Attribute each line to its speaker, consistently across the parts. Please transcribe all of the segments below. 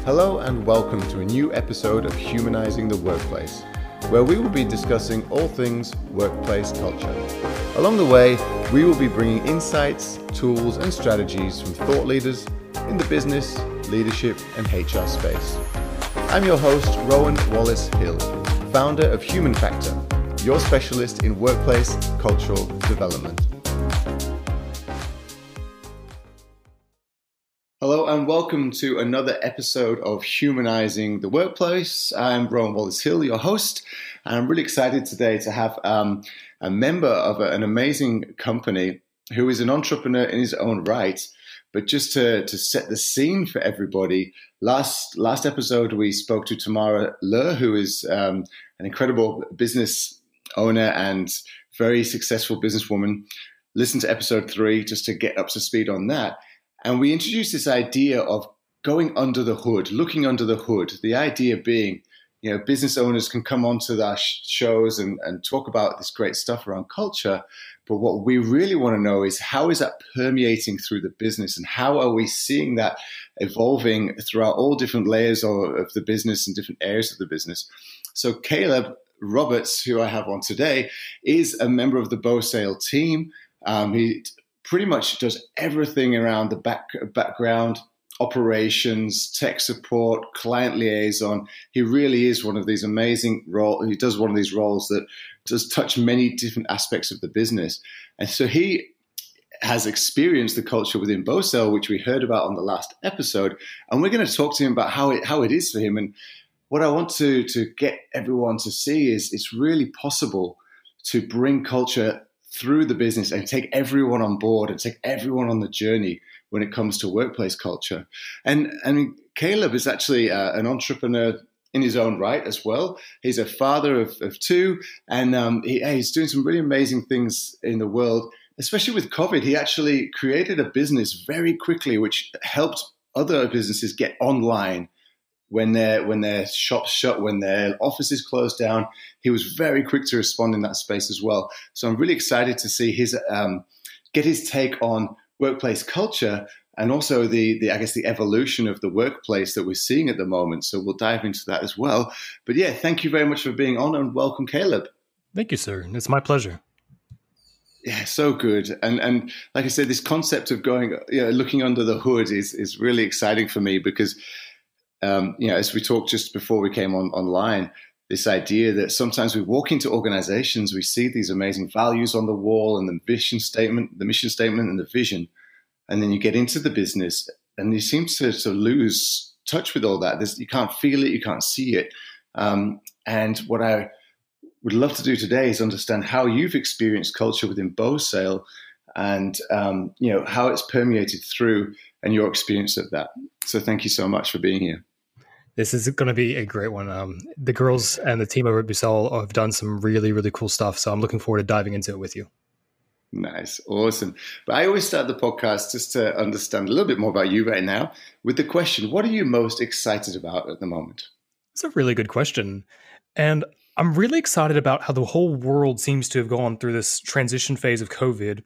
Speaker 1: Hello and welcome to a new episode of Humanizing the Workplace, where we will be discussing all things workplace culture. Along the way, we will be bringing insights, tools, and strategies from thought leaders in the business, leadership, and HR space. I'm your host, Rowan Wallace Hill, founder of Human Factor, your specialist in workplace cultural development. And welcome to another episode of Humanizing the Workplace. I'm Rowan Wallace Hill, your host, and I'm really excited today to have um, a member of a, an amazing company who is an entrepreneur in his own right. But just to, to set the scene for everybody, last last episode we spoke to Tamara Le, who is um, an incredible business owner and very successful businesswoman. Listen to episode three just to get up to speed on that. And we introduced this idea of going under the hood, looking under the hood. The idea being, you know, business owners can come onto our shows and, and talk about this great stuff around culture. But what we really want to know is how is that permeating through the business and how are we seeing that evolving throughout all different layers of, of the business and different areas of the business. So Caleb Roberts, who I have on today, is a member of the BoSale team. Um, he pretty much does everything around the back, background operations, tech support, client liaison. He really is one of these amazing roles. He does one of these roles that does touch many different aspects of the business. And so he has experienced the culture within BoSale, which we heard about on the last episode. And we're going to talk to him about how it, how it is for him. And what I want to, to get everyone to see is it's really possible to bring culture through the business and take everyone on board and take everyone on the journey when it comes to workplace culture. And and Caleb is actually uh, an entrepreneur in his own right as well. He's a father of, of two, and um, he, he's doing some really amazing things in the world. Especially with COVID, he actually created a business very quickly, which helped other businesses get online when their when their shops shut, when their offices closed down. He was very quick to respond in that space as well. So I'm really excited to see his um, get his take on workplace culture and also the, the I guess the evolution of the workplace that we're seeing at the moment. So we'll dive into that as well. But yeah, thank you very much for being on and welcome, Caleb.
Speaker 2: Thank you, sir. It's my pleasure.
Speaker 1: Yeah, so good. And and like I said, this concept of going, you know, looking under the hood is is really exciting for me because um, you know, as we talked just before we came on online, this idea that sometimes we walk into organizations, we see these amazing values on the wall and the vision statement, the mission statement and the vision. And then you get into the business and you seem to, to lose touch with all that. There's, you can't feel it, you can't see it. Um, and what I would love to do today is understand how you've experienced culture within BoSale and um, you know how it's permeated through and your experience of that. So thank you so much for being here.
Speaker 2: This is going to be a great one. Um, the girls and the team over at BoSale have done some really, really cool stuff. So I'm looking forward to diving into it with you.
Speaker 1: Nice, awesome. But I always start the podcast just to understand a little bit more about you right now with the question What are you most excited about at the moment?
Speaker 2: It's a really good question. And I'm really excited about how the whole world seems to have gone through this transition phase of COVID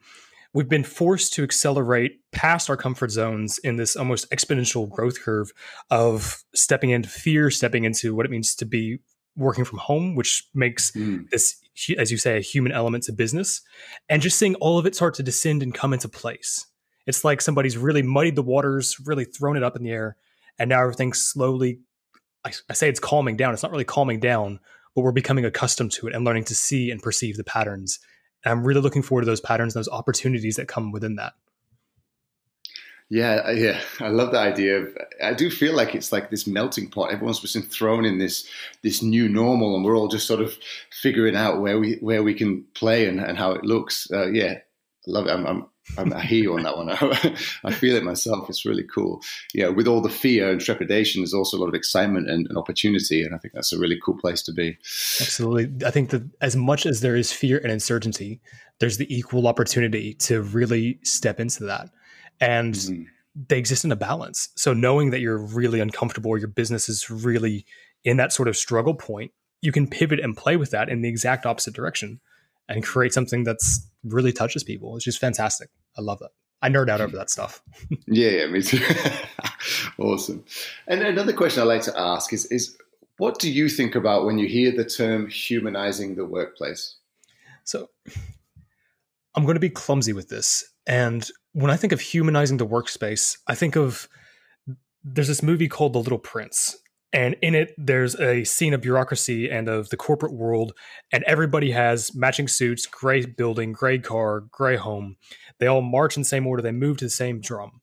Speaker 2: we've been forced to accelerate past our comfort zones in this almost exponential growth curve of stepping into fear, stepping into what it means to be working from home, which makes mm. this, as you say, a human element to business, and just seeing all of it start to descend and come into place. It's like somebody's really muddied the waters, really thrown it up in the air, and now everything's slowly. I, I say it's calming down. It's not really calming down, but we're becoming accustomed to it and learning to see and perceive the patterns and I'm really looking forward to those patterns, those opportunities that come within that.
Speaker 1: Yeah, yeah, I love the idea. Of, I do feel like it's like this melting pot. Everyone's just been thrown in this this new normal, and we're all just sort of figuring out where we where we can play and, and how it looks. Uh, yeah, I love it. I'm I'm, I hear you on that one. I feel it myself. It's really cool. Yeah, with all the fear and trepidation, there's also a lot of excitement and, and, opportunity, and I think that's a really cool place to be.
Speaker 2: Absolutely, I think that as much as there is fear and uncertainty, there's the equal opportunity to really step into that, and mm-hmm. they exist in a balance. So knowing that you're really uncomfortable, or your business is really in that sort of struggle point, you can pivot and play with that in the exact opposite direction and create something that's really touches people. It's just fantastic. I love that. I nerd out over that stuff.
Speaker 1: yeah, yeah, me too. awesome. And another question I like to ask is is what do you think about when you hear the term humanizing the workplace?
Speaker 2: So I'm going to be clumsy with this. And when I think of humanizing the workspace, I think of there's this movie called The Little Prince. And in it, there's a scene of bureaucracy and of the corporate world, and everybody has matching suits, gray building, gray car, gray home. They all march in the same order, they move to the same drum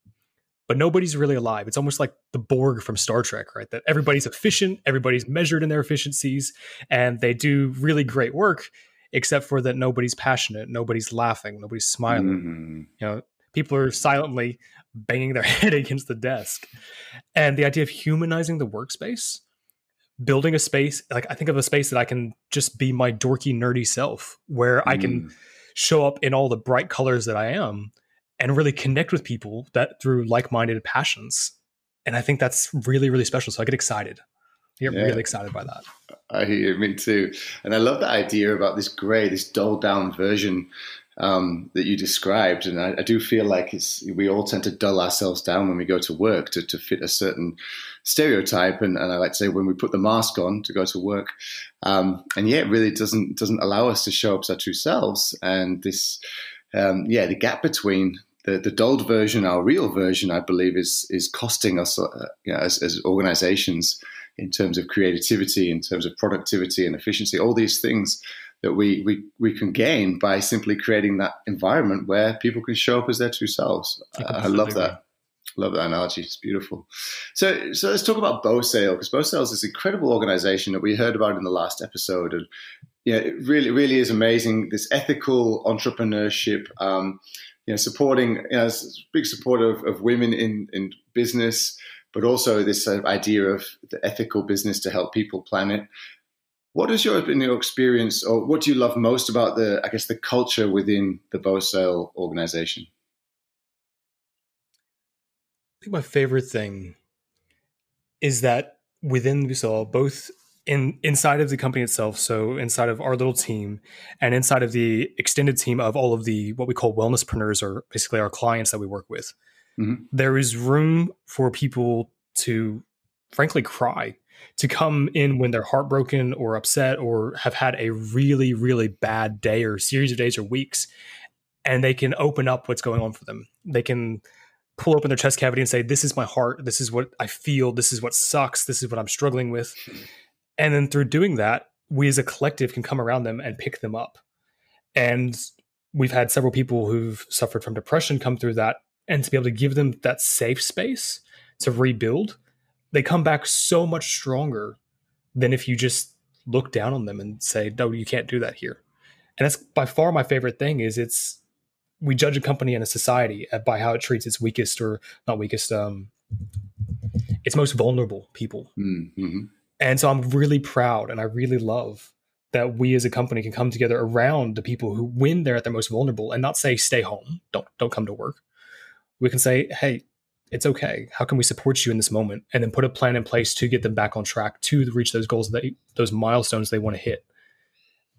Speaker 2: but nobody's really alive. It's almost like the Borg from Star Trek, right? That everybody's efficient, everybody's measured in their efficiencies, and they do really great work, except for that nobody's passionate, nobody's laughing, nobody's smiling. Mm-hmm. You know, people are silently banging their head against the desk. And the idea of humanizing the workspace, building a space, like I think of a space that I can just be my dorky, nerdy self, where mm. I can mm. show up in all the bright colors that I am and really connect with people that through like-minded passions. And I think that's really, really special. So I get excited. I get yeah. really excited by that.
Speaker 1: I hear me too. And I love the idea about this gray, this dulled down version um, that you described. And I, I, do feel like we all tend to dull ourselves down when we go to work to, to fit a certain stereotype. And, and I like to say when we put the mask on to go to work. Um, and yeah, it really doesn't doesn't allow us to show up as our true selves. And this um, yeah, the gap between the, the dulled version, our real version, I believe, is is costing us uh, you know, as, as organizations in terms of creativity, in terms of productivity and efficiency, all these things that we, we, we can gain by simply creating that environment where people can show up as their true selves. Uh, I love that. Love that analogy. It's beautiful. So, so let's talk about BoSale because BoSale is this incredible organization that we heard about in the last episode, and yeah, it really, really is amazing. This ethical entrepreneurship, um, you know, supporting, you know, big supporter of, of, women in, in business, but also this sort of idea of the ethical business to help people plan it. What is your, in your experience, or what do you love most about the, I guess, the culture within the BoSale organization?
Speaker 2: I think my favorite thing is that within BoSale, both in inside of the company itself so inside of our little team and inside of the extended team of all of the what we call wellnesspreneurs or basically our clients that we work with mm-hmm. there is room for people to frankly cry to come in when they're heartbroken or upset or have had a really really bad day or series of days or weeks and they can open up what's going on for them they can pull open their chest cavity and say this is my heart this is what i feel this is what sucks this is what i'm struggling with and then through doing that, we as a collective can come around them and pick them up. And we've had several people who've suffered from depression come through that. And to be able to give them that safe space to rebuild, they come back so much stronger than if you just look down on them and say, no, you can't do that here. And that's by far my favorite thing is it's we judge a company and a society by how it treats its weakest or not weakest, um, its most vulnerable people. Mm-hmm. And so I'm really proud and I really love that we as a company can come together around the people who when they're at their most vulnerable and not say stay home, don't don't come to work. We can say, "Hey, it's okay. How can we support you in this moment?" and then put a plan in place to get them back on track to reach those goals that those milestones they want to hit.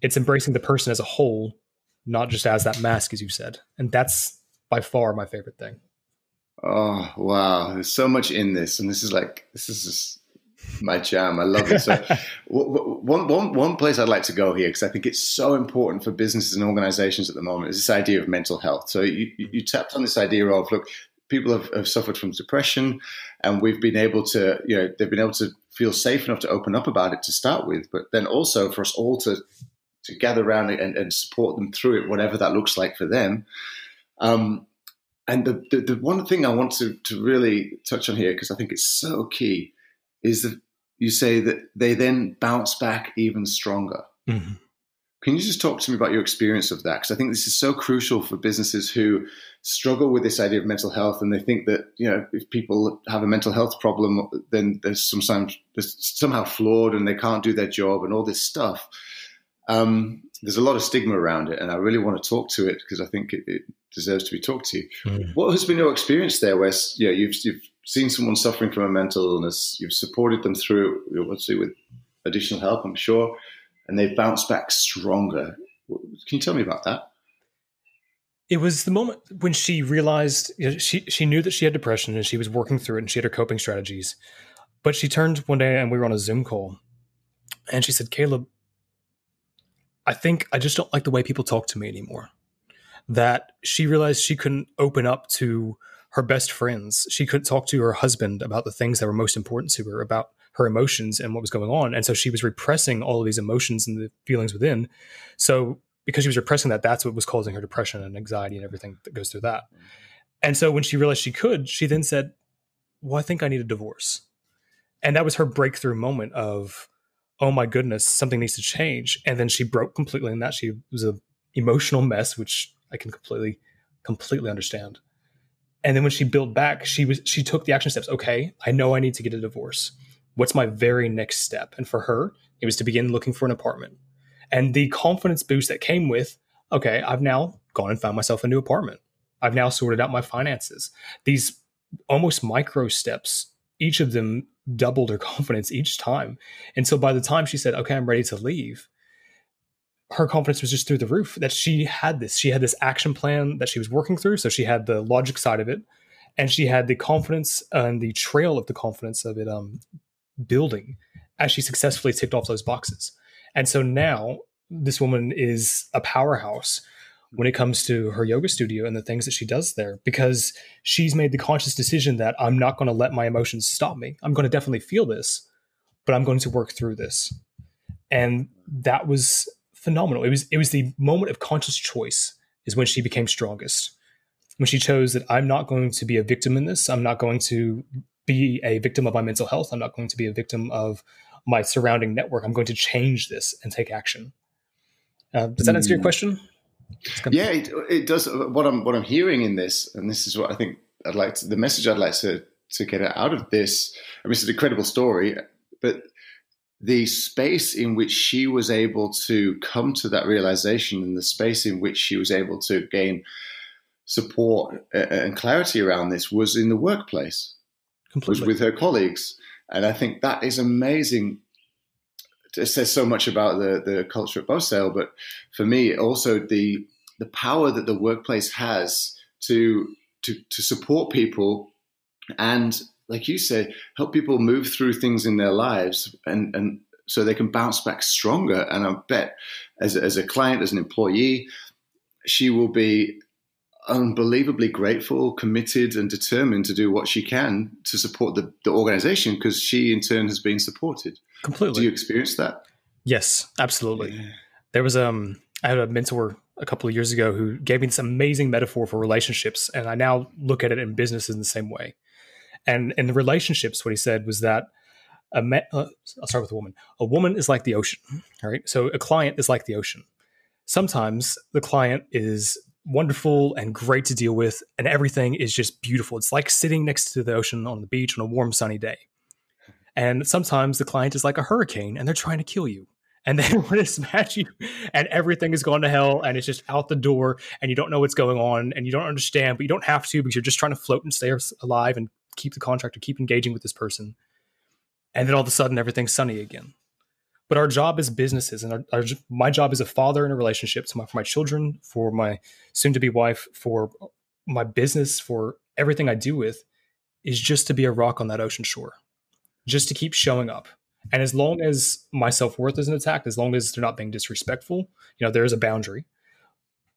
Speaker 2: It's embracing the person as a whole, not just as that mask as you said. And that's by far my favorite thing.
Speaker 1: Oh, wow. There's so much in this and this is like this is just my jam. I love it. So, one, one, one place I'd like to go here, because I think it's so important for businesses and organizations at the moment, is this idea of mental health. So, you, you tapped on this idea of look, people have, have, suffered from depression, and we've been able to, you know, they've been able to feel safe enough to open up about it to start with, but then also for us all to to gather around and, and support them through it, whatever that looks like for them. Um, and the, the, the, one thing I want to, to really touch on here, because I think it's so key, is that you say that they then bounce back even stronger. Mm-hmm. Can you just talk to me about your experience of that? Because I think this is so crucial for businesses who struggle with this idea of mental health, and they think that you know if people have a mental health problem, then there's sometimes there's somehow flawed and they can't do their job and all this stuff. Um, there's a lot of stigma around it, and I really want to talk to it because I think it, it, deserves to be talked to. Mm. What has been your experience there, where you know, you've, you've seen someone suffering from a mental illness, you've supported them through, obviously with additional help, I'm sure, and they've bounced back stronger. Can you tell me about that?
Speaker 2: It was the moment when she realized you know, she she knew that she had depression and she was working through it and she had her coping strategies. But she turned one day and we were on a Zoom call, and she said, "Caleb, I think I just don't like the way people talk to me anymore." That she realized she couldn't open up to her best friends. She couldn't talk to her husband about the things that were most important to her, about her emotions and what was going on. And so she was repressing all of these emotions and the feelings within. So because she was repressing that, that's what was causing her depression and anxiety and everything that goes through that. And so when she realized she could, she then said, Well, I think I need a divorce. And that was her breakthrough moment of, oh my goodness, something needs to change. And then she broke completely in that. She was an emotional mess, which I can completely, completely understand. And then when she built back, she was she took the action steps. Okay, I know I need to get a divorce. What's my very next step? And for her, it was to begin looking for an apartment and the confidence boost that came with okay i've now gone and found myself a new apartment i've now sorted out my finances these almost micro steps each of them doubled her confidence each time and so by the time she said okay i'm ready to leave her confidence was just through the roof that she had this she had this action plan that she was working through so she had the logic side of it and she had the confidence and the trail of the confidence of it um, building as she successfully ticked off those boxes and so now this woman is a powerhouse when it comes to her yoga studio and the things that she does there because she's made the conscious decision that I'm not going to let my emotions stop me. I'm going to definitely feel this, but I'm going to work through this. And that was phenomenal. It was it was the moment of conscious choice is when she became strongest. When she chose that I'm not going to be a victim in this. I'm not going to be a victim of my mental health. I'm not going to be a victim of my surrounding network. I'm going to change this and take action. Uh, does that answer your hmm. question?
Speaker 1: Yeah, it, it, does. What I'm what I'm hearing in this, and this is what I think I'd like to, the message I'd like to to get out of this. I mean, it's an incredible story, but the space in which she was able to come to that realization, and the space in which she was able to gain support uh, uh, and clarity around this was in the workplace, Completely. was with her colleagues. And I think that is amazing. It says so much about the, the culture at BoSale, but for me, also the the power that the workplace has to to to support people and like you say, help people move through things in their lives and, and so they can bounce back stronger. And I bet as, as a client, as an employee, she will be unbelievably grateful, committed, and determined to do what she can to support the, the organization because she, in turn, has been supported.
Speaker 2: Completely.
Speaker 1: Do you experience that?
Speaker 2: Yes, absolutely. Yeah. There was um, I had a mentor a couple of years ago who gave me this amazing metaphor for relationships, and I now look at it in business in the same way. And in the relationships, what he said was that a me- uh, I'll start with a woman. A woman is like the ocean, all right? So a client is like the ocean. Sometimes the client is wonderful and great to deal with, and everything is just beautiful. It's like sitting next to the ocean on the beach on a warm, sunny day. And sometimes the client is like a hurricane and they're trying to kill you. And they want to smash you, and everything is going to hell, and it's just out the door, and you don't know what's going on, and you don't understand, but you don't have to because you're just trying to float and stay alive and keep the contract or keep engaging with this person. And then all of a sudden, everything's sunny again. But our job as businesses, and our, our, my job as a father in a relationship, so my, for my children, for my soon-to-be wife, for my business, for everything I do with, is just to be a rock on that ocean shore, just to keep showing up. And as long as my self worth isn't attacked, as long as they're not being disrespectful, you know, there is a boundary.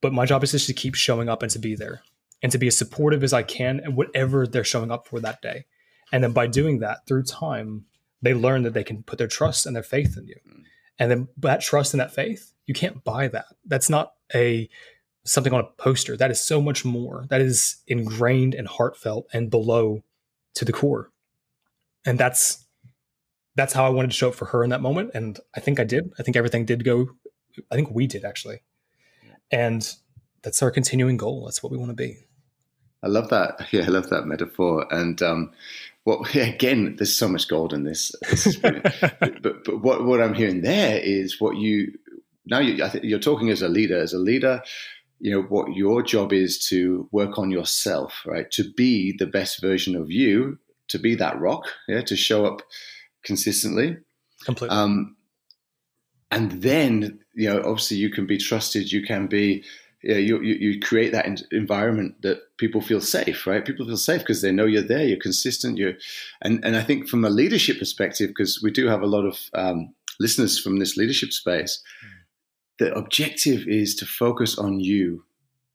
Speaker 2: But my job is just to keep showing up and to be there and to be as supportive as I can and whatever they're showing up for that day. And then by doing that through time, they learn that they can put their trust and their faith in you. Mm. And then that trust and that faith, you can't buy that. That's not a something on a poster. That is so much more. That is ingrained and heartfelt and below to the core. And that's that's how I wanted to show up for her in that moment. And I think I did. I think everything did go I think we did actually. And that's our continuing goal. That's what we want to be.
Speaker 1: I love that. Yeah, I love that metaphor. And um, well, again, there's so much gold in this. this but, but, but what what I'm hearing there is what you now you, I think you're talking as a leader. As a leader, you know what your job is to work on yourself, right? To be the best version of you, to be that rock, yeah, to show up consistently.
Speaker 2: Completely. Um,
Speaker 1: and then you know, obviously, you can be trusted. You can be yeah, you, you, you create that environment that people feel safe, right? People feel safe because they know you're there, you're consistent, you're, and and I think from a leadership perspective, because we do have a lot of um, listeners from this leadership space, the objective is to focus on you.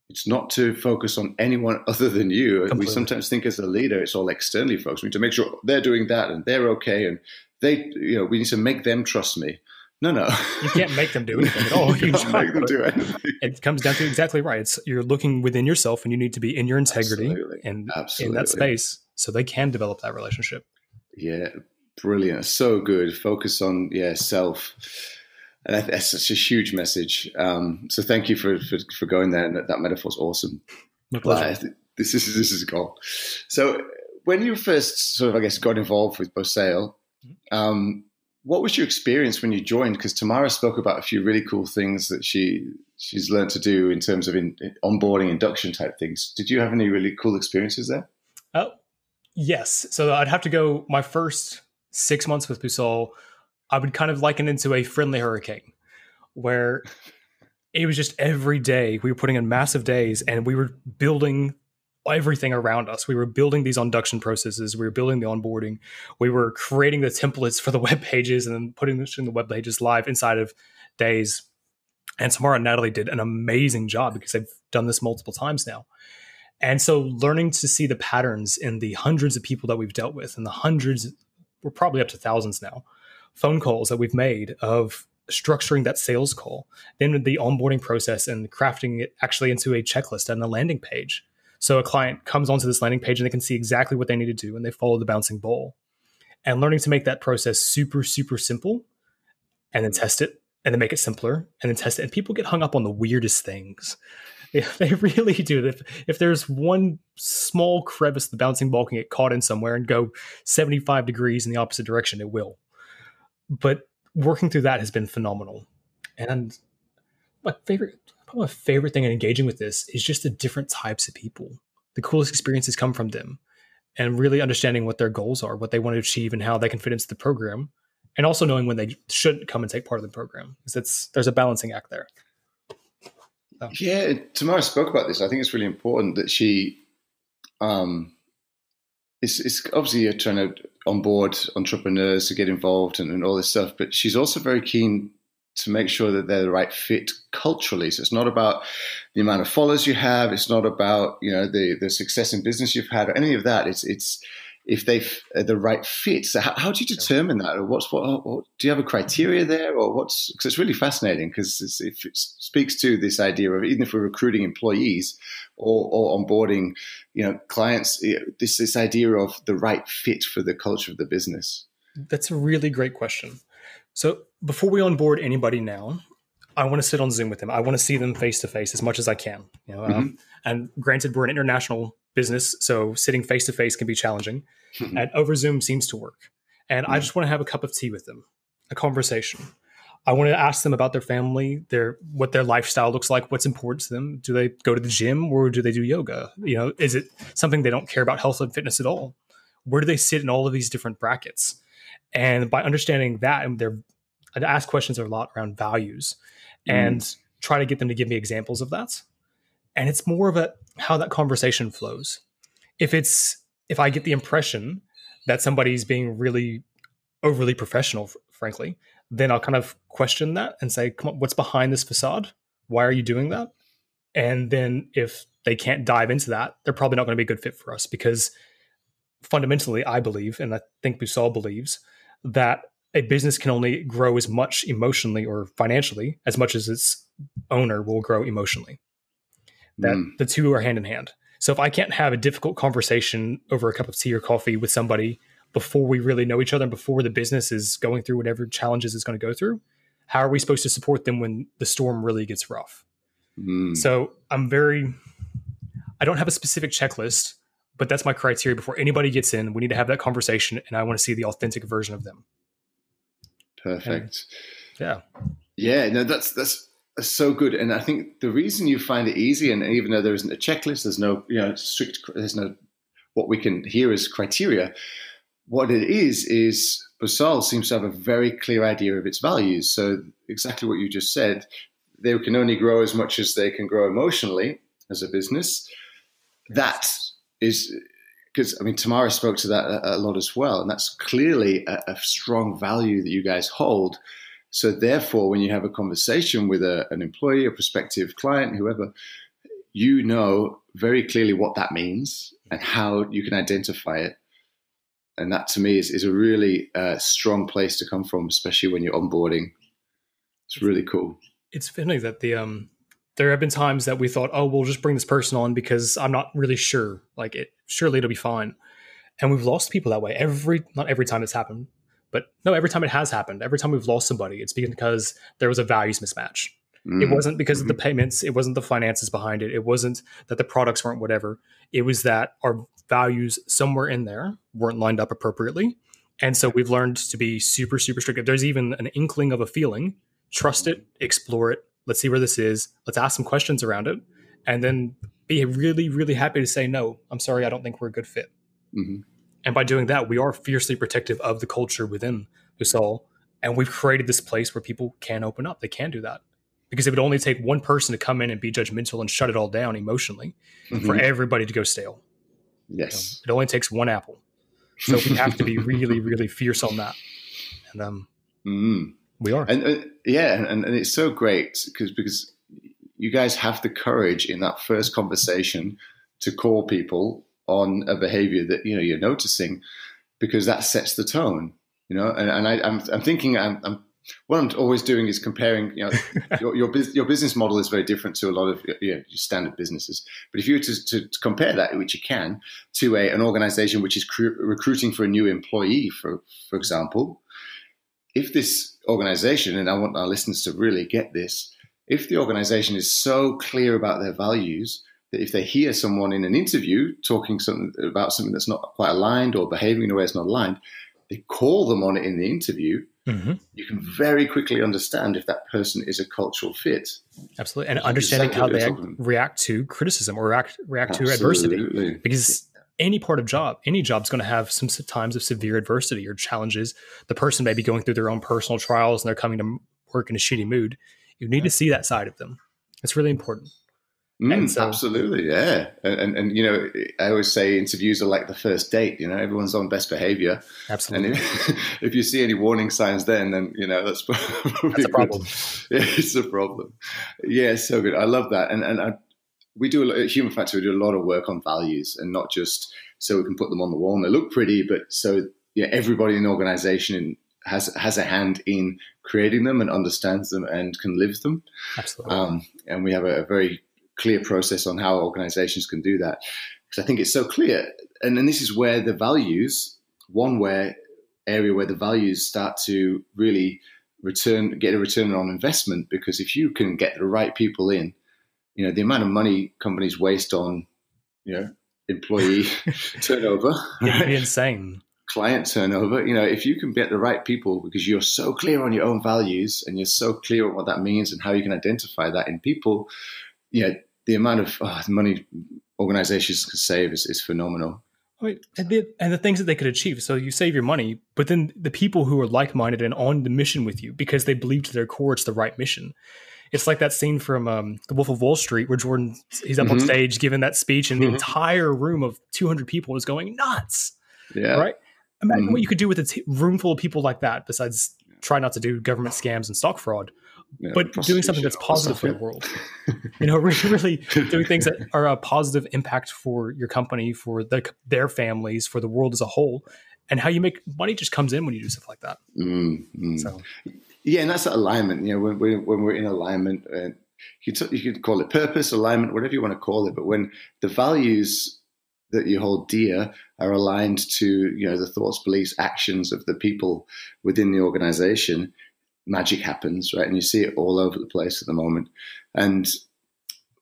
Speaker 1: It's not to focus on anyone other than you. Completely. We sometimes think as a leader, it's all externally focused. We need to make sure they're doing that and they're okay, and they, you know, we need to make them trust me. No, no.
Speaker 2: you can't make them do anything at all.
Speaker 1: you, you can't make them do anything.
Speaker 2: It comes down to exactly right. It's you're looking within yourself, and you need to be in your integrity Absolutely. and Absolutely. in that space, so they can develop that relationship.
Speaker 1: Yeah, brilliant. So good. Focus on yeah self. And that's such a huge message. Um, so thank you for, for, for going there. And that, that metaphor's awesome.
Speaker 2: My pleasure.
Speaker 1: Uh, this is this is a goal. So when you first sort of I guess got involved with Bosale, mm-hmm. um, what was your experience when you joined? Because Tamara spoke about a few really cool things that she she's learned to do in terms of in, onboarding, induction type things. Did you have any really cool experiences there?
Speaker 2: Oh, yes. So I'd have to go. My first six months with Busol, I would kind of liken into a friendly hurricane, where it was just every day we were putting in massive days, and we were building everything around us. We were building these induction processes. We were building the onboarding. We were creating the templates for the web pages and then putting the web pages live inside of days. And Tamara and Natalie did an amazing job because they've done this multiple times now. And so learning to see the patterns in the hundreds of people that we've dealt with and the hundreds, we're probably up to thousands now, phone calls that we've made of structuring that sales call, then the onboarding process and crafting it actually into a checklist and a landing page so a client comes onto this landing page and they can see exactly what they need to do and they follow the bouncing ball. And learning to make that process super, super simple and then test it and then make it simpler and then test it. And people get hung up on the weirdest things. They really do. If, if there's one small crevice the bouncing ball can get caught in somewhere and go 75 degrees in the opposite direction, it will. But working through that has been phenomenal. And my favorite probably my favorite thing in engaging with this is just the different types of people. The coolest experiences come from them and really understanding what their goals are, what they want to achieve, and how they can fit into the program. And also knowing when they shouldn't come and take part of the program because it's there's a balancing act there.
Speaker 1: So. Yeah, Tamara spoke about this. I think it's really important that she, um, it's, it's obviously you're trying to onboard entrepreneurs to get involved and, and all this stuff, but she's also very keen to make sure that they're the right fit culturally. So it's not about the amount of followers you have. It's not about you know the the success in business you've had or any of that. It's it's if they are the right fit. So how, how, do you determine that, or what's what, what, Do you have a criteria there, or what's? Because it's really fascinating because it speaks to this idea of even if we're recruiting employees or, or onboarding, you know, clients, this this idea of the right fit for the culture of the business.
Speaker 2: That's a really great question. So before we onboard anybody now, I want to sit on Zoom with them. I want to see them face to face as much as I can. You know, um, mm-hmm. um, and granted, we're an international business, so sitting face to face can be challenging. Mm-hmm. And over Zoom seems to work. And mm-hmm. I just want to have a cup of tea with them, a conversation. I want to ask them about their family, their what their lifestyle looks like, what's important to them. Do they go to the gym or do they do yoga? You know, is it something they don't care about health and fitness at all? Where do they sit in all of these different brackets? And by understanding that, and they're I'd ask questions a lot around values mm. and try to get them to give me examples of that. And it's more of a how that conversation flows. If it's if I get the impression that somebody's being really overly professional, frankly, then I'll kind of question that and say, "Come on, what's behind this facade? Why are you doing that?" And then if they can't dive into that, they're probably not going to be a good fit for us because fundamentally, I believe, and I think Busol believes that a business can only grow as much emotionally or financially as much as its owner will grow emotionally. That mm. the two are hand in hand. So if I can't have a difficult conversation over a cup of tea or coffee with somebody before we really know each other and before the business is going through whatever challenges it's going to go through, how are we supposed to support them when the storm really gets rough? Mm. So I'm very I don't have a specific checklist, but that's my criteria before anybody gets in. We need to have that conversation and I want to see the authentic version of them.
Speaker 1: Perfect.
Speaker 2: yeah.
Speaker 1: Yeah, no, that's that's so good. And I think the reason you find it easy, and even though there isn't a checklist, there's no you know strict, there's no what we can hear as criteria. What it is is Bosal seems to have a very clear idea of its values. So exactly what you just said, they can only grow as much as they can grow emotionally as a business. That is because I mean Tamara spoke to that a, a, lot as well, and that's clearly a, a, strong value that you guys hold. So therefore, when you have a conversation with a, an employee, a prospective client, whoever, you know very clearly what that means and how you can identify it. And that to me is, is a really uh, strong place to come from, especially when you're onboarding. It's really cool.
Speaker 2: It's funny that the um there have been times that we thought, oh, we'll just bring this person on because I'm not really sure. Like it surely it'll be fine. And we've lost people that way every not every time it's happened, but no, every time it has happened. Every time we've lost somebody, it's because there was a values mismatch. Mm-hmm. It wasn't because mm-hmm. of the mm-hmm. payments, it wasn't the finances behind it. It wasn't that the products weren't whatever. It was that our values somewhere in there weren't lined up appropriately. And so we've learned to be super, super strict. If there's even an inkling of a feeling, trust it, explore it, let's see where this is. Let's ask some questions around it, and then be really, really happy to say, no, I'm sorry, I don't think we're a good fit. Mm-hmm. And by doing that, we are fiercely protective of the culture within Busol. And we've created this place where people can open up. They can do that. Because it would only take one person to come in and be judgmental and shut it all down emotionally mm-hmm. for everybody to go stale.
Speaker 1: Yes.
Speaker 2: You know, it only takes one apple. So we have to be really, really fierce on that. And um, mm. We are.
Speaker 1: And uh, yeah, and, and it's so great because because you guys have the courage in that first conversation to call people on a behavior that you know you're noticing because that sets the tone you know and, and I, am I'm, I'm thinking I'm, I'm, what I'm always doing is comparing you know your your, your, business model is very different to a lot of you know, standard businesses but if you were to, to, to, compare that which you can to a, an organization which is cr- recruiting for a new employee for for example if this organization, and I want our listeners to really get this, if the organization is so clear about their values that if they hear someone in an interview talking something about something that's not quite aligned or behaving in a way that's not aligned, they call them on it in the interview. Mm-hmm. You can very quickly understand if that person is a cultural fit.
Speaker 2: Absolutely, and understanding exactly how they react to criticism or react react Absolutely. to adversity, because any part of job, any job is going to have some times of severe adversity or challenges. The person may be going through their own personal trials and they're coming to work in a shitty mood. You need to see that side of them. It's really important.
Speaker 1: Mm, so, absolutely, yeah. And, and, and you know, I always say interviews are like the first date. You know, everyone's on best behavior.
Speaker 2: Absolutely.
Speaker 1: And if, if you see any warning signs, then then you know that's probably
Speaker 2: that's a problem.
Speaker 1: Yeah, it's a problem. Yeah, so good. I love that. And and I, we do a lot, at Human Factor. We do a lot of work on values, and not just so we can put them on the wall and they look pretty, but so yeah, everybody in the organization has has a hand in creating them and understands them and can live them.
Speaker 2: Absolutely. Um,
Speaker 1: and we have a, a, very clear process on how organizations can do that because I think it's so clear. And then this is where the values, one where area where the values start to really return, get a return on investment. Because if you can get the right people in, you know, the amount of money companies waste on, you know, employee turnover.
Speaker 2: Be insane.
Speaker 1: Client turnover. You know, if you can get the right people because you're so clear on your own values and you're so clear on what that means and how you can identify that in people, you know, the amount of oh, money organizations can save is, is phenomenal.
Speaker 2: Oh, wait, and the, and the things that they could achieve. So you save your money, but then the people who are like minded and on the mission with you because they believe to their core it's the right mission. It's like that scene from um, The Wolf of Wall Street where Jordan he's up mm-hmm. on stage giving that speech, and mm-hmm. the entire room of 200 people is going nuts.
Speaker 1: Yeah.
Speaker 2: Right. Imagine mm-hmm. what you could do with a t- room full of people like that. Besides, try not to do government scams and stock fraud. Yeah, but doing something that's positive for the world, you know, really, really doing things that are a positive impact for your company, for the, their families, for the world as a whole, and how you make money just comes in when you do stuff like that.
Speaker 1: Mm, So, yeah, and that's that alignment. You know, when, when, we're in alignment, uh, you, t- you could call it purpose, alignment, whatever you want to call it. But when the values that you hold dear are aligned to you know the thoughts, beliefs, actions of the people within the organization, magic happens, right? And you see it all over the place at the moment. And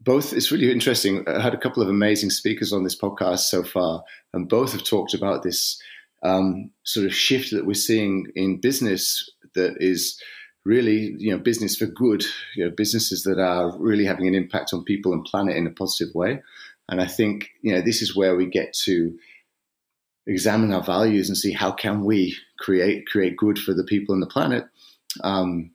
Speaker 1: both, it's really interesting. I had a couple of amazing speakers on this podcast so far, and both have talked about this um, sort of shift that we're seeing in business that is really you know business for good you know businesses that are really having an impact on people and planet in a positive way and i think you know this is where we get to examine our values and see how can we create create good for the people and the planet um,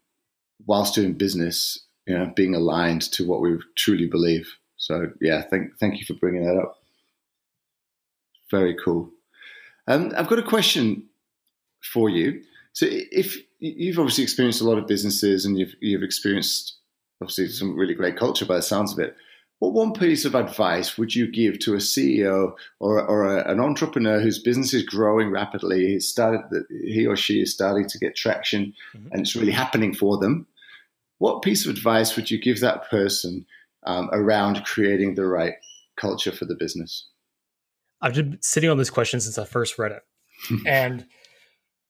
Speaker 1: whilst doing business you know, being aligned to what we truly believe. So yeah, thank thank you for bringing that up. Very cool. Um, I've got a question for you. So if you've obviously experienced a lot of businesses and you've you've experienced obviously some really great culture by the sounds of it. What one piece of advice would you give to a CEO or, or a, an entrepreneur whose business is growing rapidly? He started, he or she is starting to get traction, mm-hmm. and it's really happening for them. What piece of advice would you give that person um, around creating the right culture for the business?
Speaker 2: I've been sitting on this question since I first read it, and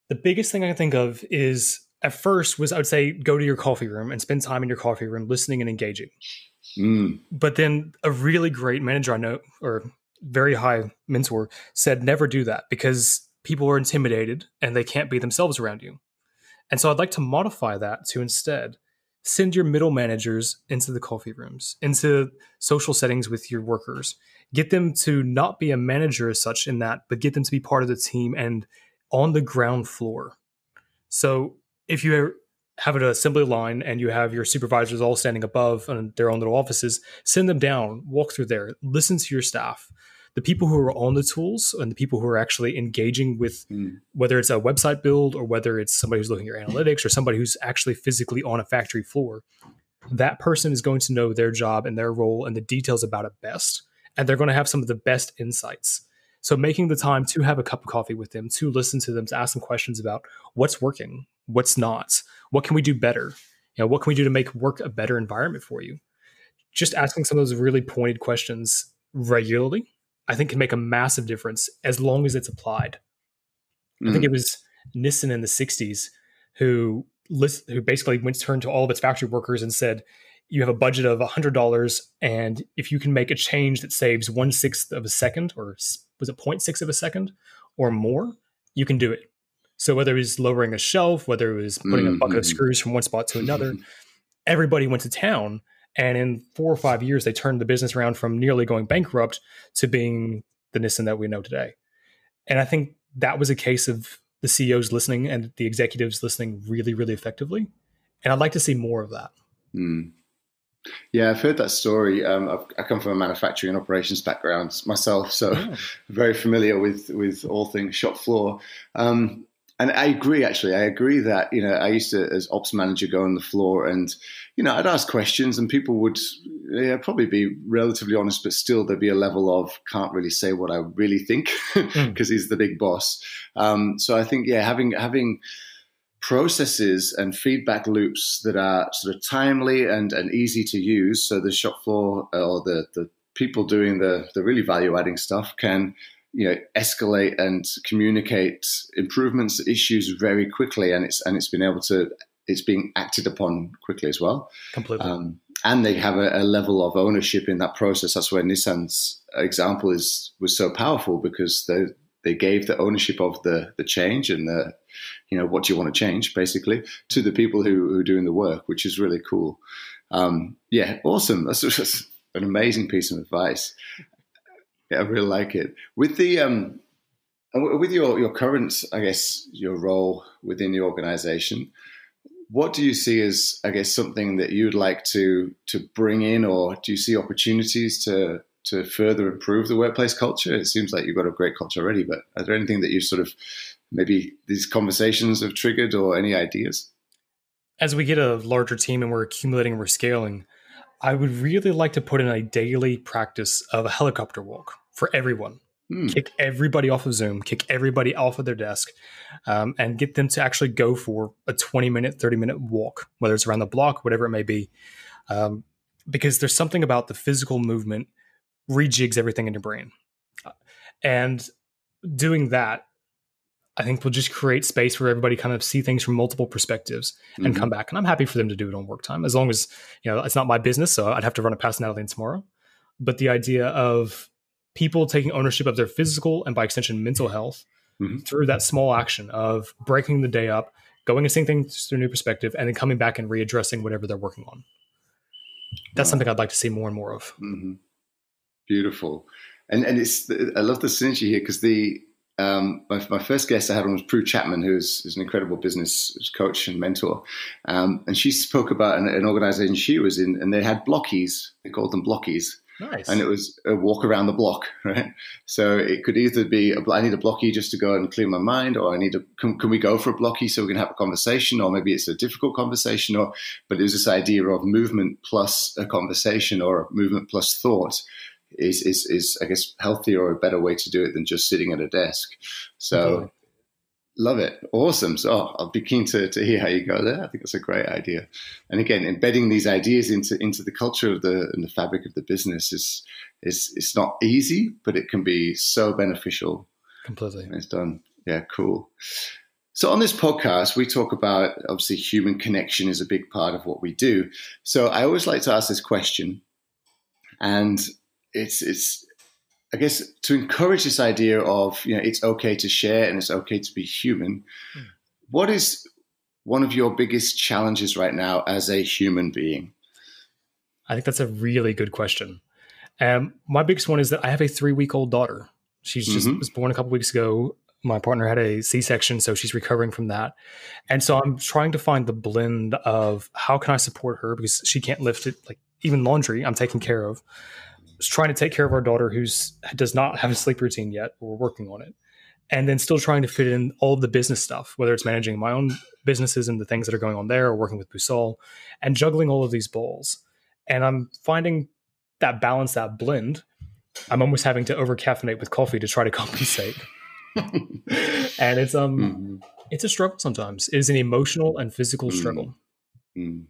Speaker 2: the biggest thing I can think of is at first was I would say go to your coffee room and spend time in your coffee room listening and engaging. Mm. But then a really great manager I know or very high mentor said never do that because people are intimidated and they can't be themselves around you. And so I'd like to modify that to instead send your middle managers into the coffee rooms, into social settings with your workers. Get them to not be a manager as such in that, but get them to be part of the team and on the ground floor. So if you have an assembly line and you have your supervisors all standing above in their own little offices, send them down, walk through there, listen to your staff. The people who are on the tools and the people who are actually engaging with mm. whether it's a website build or whether it's somebody who's looking at your analytics or somebody who's actually physically on a factory floor, that person is going to know their job and their role and the details about it best. And they're going to have some of the best insights. So making the time to have a cup of coffee with them, to listen to them, to ask them questions about what's working, what's not, what can we do better, you know, what can we do to make work a better environment for you. Just asking some of those really pointed questions regularly, I think can make a massive difference as long as it's applied. Mm. I think it mm. was Nissan in the '60s who list, who basically went turned to all of its factory workers and said, "You have a budget of hundred dollars, and if you can make a change that saves one sixth of a second or was it 0.6 of a second or more, you can do it. So whether it was lowering a shelf, whether it was putting mm-hmm. a bucket of mm-hmm. screws from one spot to another, everybody went to town. And in four or five years, they turned the business around from nearly going bankrupt to being the Nissan that we know today. And I think that was a case of the CEOs listening and the executives listening really, really effectively. And I'd like to see more of that.
Speaker 1: Mm. Yeah, I've heard that story. Um, i come from a manufacturing and operations background myself, so oh. very familiar with with all things shop floor. Um, and I agree. Actually, I agree that you know I used to, as ops manager, go on the floor and you know I'd ask questions, and people would yeah, probably be relatively honest, but still there'd be a level of can't really say what I really think because mm. he's the big boss. Um, so I think yeah, having having processes and feedback loops that are sort of timely and, and easy to use. So the shop floor uh, or the, the people doing the, the really value adding stuff can you know escalate and communicate improvements issues very quickly and it's and it's been able to it's being acted upon quickly as well
Speaker 2: completely um,
Speaker 1: and they have a, a, level of ownership in that process that's where nissan's example is was so powerful because they they gave the ownership of the the change and the you know what do you want to change basically to the people who, who are doing the work which is really cool. Um, yeah awesome. That's just an amazing piece of advice. Yeah, i really like it. With the um, with your your current i guess your role within the organization what do you see as i guess something that you'd like to to bring in or do you see opportunities to to further improve the workplace culture? It seems like you've got a great culture already, but are there anything that you sort of maybe these conversations have triggered or any ideas?
Speaker 2: As we get a larger team and we're accumulating and we're scaling, I would really like to put in a daily practice of a helicopter walk for everyone. Hmm. Kick everybody off of Zoom, kick everybody off of their desk, um, and get them to actually go for a 20 minute, 30 minute walk, whether it's around the block, whatever it may be. Um, because there's something about the physical movement rejigs everything in your brain. And doing that, I think we'll just create space where everybody kind of see things from multiple perspectives and mm-hmm. come back. And I'm happy for them to do it on work time, as long as you know it's not my business. So I'd have to run it past Natalie tomorrow. But the idea of people taking ownership of their physical and by extension mental health mm-hmm. through that small action of breaking the day up, going and seeing things through a new perspective, and then coming back and readdressing whatever they're working on. That's wow. something I'd like to see more and more of.
Speaker 1: Mm-hmm. Beautiful, and and it's I love the synergy here because the um, my, my, first guest I had on was Prue Chapman, who's, who's an incredible business coach and mentor. Um, and she spoke about an, an, organization she was in, and they had blockies. They called them blockies.
Speaker 2: Nice.
Speaker 1: And it was a walk around the block, right? So it could either be a, I need a blockie just to go and clear my mind, or I need a can, can we go for a blockie so we can have a conversation, or maybe it's a difficult conversation, or but it was this idea of movement plus a conversation or movement plus thought is, is, is I guess, healthier or a better way to do it than just sitting at a desk. So love it. Awesome. So oh, I'll be keen to, to hear how you go there. I think that's a great idea. And again, embedding these ideas into, into the culture of the, and the fabric of the business is, is, it's not easy, but it can be so beneficial.
Speaker 2: Completely.
Speaker 1: it's done. Yeah, cool. So on this podcast, we talk about obviously human connection is a big part of what we do. So I always like to ask this question, and it's it's I guess to encourage this idea of you know it's okay to share and it's okay to be human. Mm. What is one of your biggest challenges right now as a human being?
Speaker 2: I think that's a really good question. Um, my biggest one is that I have a three week old daughter. She's just mm-hmm. was born a couple weeks ago. My partner had a C section, so she's recovering from that. And so I'm trying to find the blend of how can I support her because she can't lift it, like even laundry, I'm taking care of trying to take care of our daughter who's does not have a sleep routine yet. We're working on it. And then still trying to fit in all of the business stuff, whether it's managing my own businesses and the things that are going on there, or working with BoSale, and juggling all of these balls. And I'm finding that balance, that blend. I'm almost having to over caffeinate with coffee to try to compensate. and it's um mm-hmm. it's a struggle sometimes. It is an emotional and physical mm-hmm. struggle.
Speaker 1: Mm-hmm.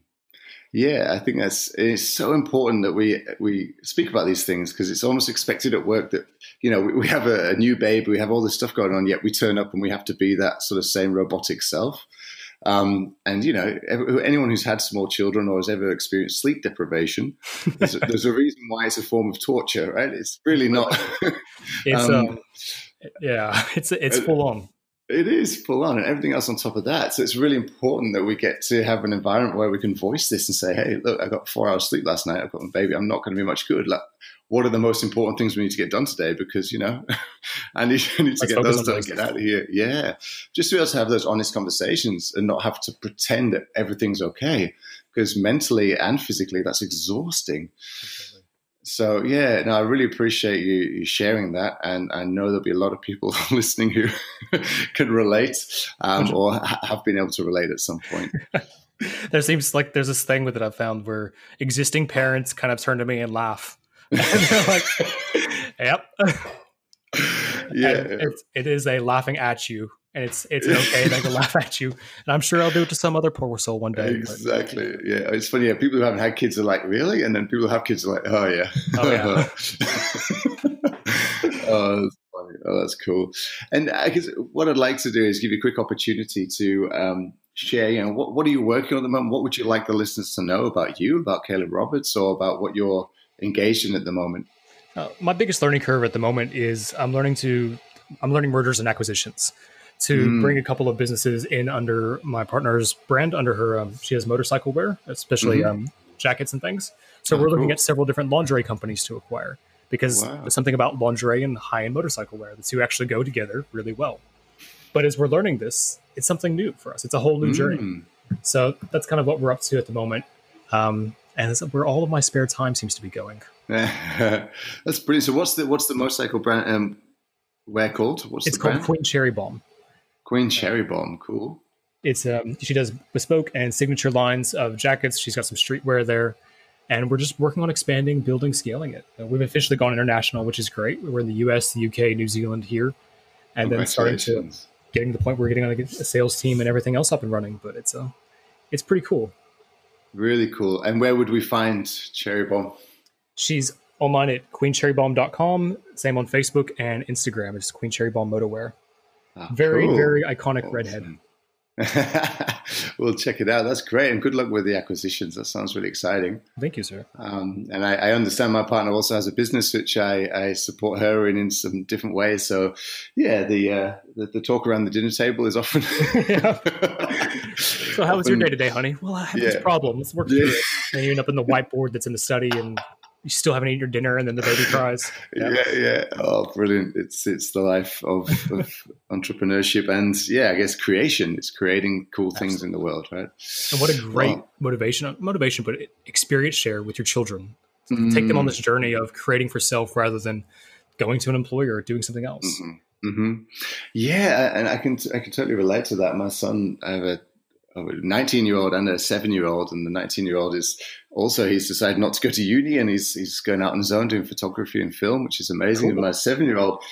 Speaker 1: Yeah, I think that's it's so important that we we speak about these things because it's almost expected at work that you know we, we have a, a, new baby, we have all this stuff going on, yet we turn up and we have to be that sort of same robotic self. Um, and you know, anyone who's had small children or has ever experienced sleep deprivation, there's, a, there's a reason why it's a form of torture, right? It's really not.
Speaker 2: it's um, um, yeah, it's it's full on.
Speaker 1: It is full on, and everything else on top of that. So it's really important that we get to have an environment where we can voice this and say, "Hey, look, I got four hours sleep last night. I've got my baby. I'm not going to be much good. Like, what are the most important things we need to get done today? Because you know, I need, I need to get those done. Get out of here. Yeah, just to be able to have those honest conversations and not have to pretend that everything's okay. Because mentally and physically, that's exhausting. Okay so yeah, no, I really appreciate you, you, sharing that, and I know there'll be a lot of people listening who can relate um, or ha- have been able to relate at some point.
Speaker 2: there seems like there's this thing with it I've found where existing parents kind of turn to me and laugh, and they're like, "Yep."
Speaker 1: yeah,
Speaker 2: it's, it is a laughing at you and it's it's okay. they can laugh at you, and I'm sure I'll do it to some other poor soul one day.
Speaker 1: Exactly. But. Yeah, it's funny. Yeah, people who haven't had kids are like, really, and then people who have kids are like, oh yeah, oh yeah. oh, that's. Oh, that's cool. And I guess what I'd like to do is give you a quick opportunity to um, share. You know, what what are you working on at the moment? What would you like the listeners to know about you, about Caleb Roberts, or about what you're engaged in at the moment?
Speaker 2: Uh, my biggest learning curve at the moment is I'm learning to I'm learning mergers and acquisitions to mm. bring a couple of businesses in under my partner's brand. Under her, um, she has motorcycle wear, especially mm-hmm. um, jackets and things. So oh, we're looking cool. at several different lingerie companies to acquire because wow. there's something about lingerie and high end motorcycle wear. The two actually go together really well. But as we're learning this, it's something new for us. It's a whole new mm. journey. So that's kind of what we're up to at the moment. Um, and that's where all of my spare time seems to be going.
Speaker 1: that's brilliant. So what's the what's the motorcycle brand um, wear called? What's
Speaker 2: it's called brand? Queen Cherry Bomb.
Speaker 1: Queen Cherry Bomb, cool.
Speaker 2: It's um, she does bespoke and signature lines of jackets. She's got some streetwear there, and we're just working on expanding, building, scaling it. Uh, we've officially gone international, which is great. We're in the U.S., the U.K., New Zealand here, and then starting to getting to the point where we're getting on a, a sales team and everything else up and running. But it's uh, it's pretty cool.
Speaker 1: Really cool. And where would we find Cherry Bomb?
Speaker 2: She's online at queencherrybomb.com. Same on Facebook and Instagram. It's Queen Cherry Bomb Motorwear. Oh, very, cool. very iconic awesome. redhead.
Speaker 1: we'll check it out. That's great, and good luck with the acquisitions. That sounds really exciting.
Speaker 2: Thank you, sir.
Speaker 1: Um, and I, I, understand my partner also has a business which I, I, support her in in some different ways. So, yeah, the uh, the, the, talk around the dinner table is often.
Speaker 2: so, how was your day today, honey? Well, I have yeah. this problem. Let's work through yeah. it. And you end up in the whiteboard that's in the study, and you still haven't eaten your dinner and then the baby cries.
Speaker 1: Yeah, yeah. yeah. Oh, brilliant. It's it's the life of, of entrepreneurship and yeah, I guess creation. It's creating cool Absolutely. things in the world, right?
Speaker 2: And what a great well, motivation motivation, but experience share with your children. Take them on this journey of creating for self rather than going to an employer or doing something else.
Speaker 1: Mm-hmm. Mm-hmm. Yeah, and I can I can totally relate to that. My son, I have a 19 year old and a seven year old, and the 19 year old is also he's decided not to go to uni and he's he's going out on his own doing photography and film, which is amazing. Cool. And my seven year old,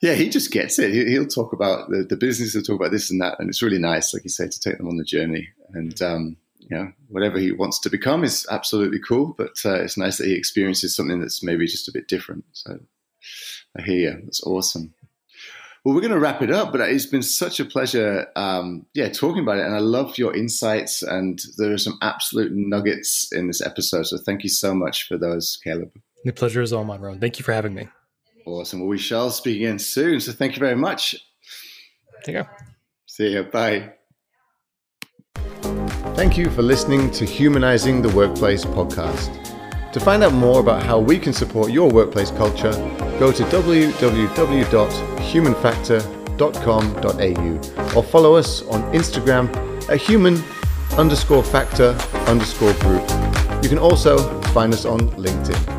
Speaker 1: yeah, he just gets it. He, will talk about the, the business, he'll talk about this and that, and it's really nice, like you say, to take them on the journey. And um, you know, whatever he wants to become is absolutely cool, but uh, it's nice that he experiences something that's maybe just a bit different. So I hear you. That's awesome. Well, we're going to wrap it up, but it's been such a pleasure, um, yeah, talking about it. And I love your insights, and there are some absolute nuggets in this episode. So thank you so much for those, Caleb.
Speaker 2: The pleasure is all mine, Ron. Thank you for having me.
Speaker 1: Awesome. Well, we shall speak again soon. So thank you very much.
Speaker 2: Take care.
Speaker 1: See you. Bye. Thank you for listening to Humanizing the Workplace podcast. To find out more about how we can support your workplace culture, go to www.humanfactor.com.au or follow us on Instagram at human underscore factor underscore group. You can also find us on LinkedIn.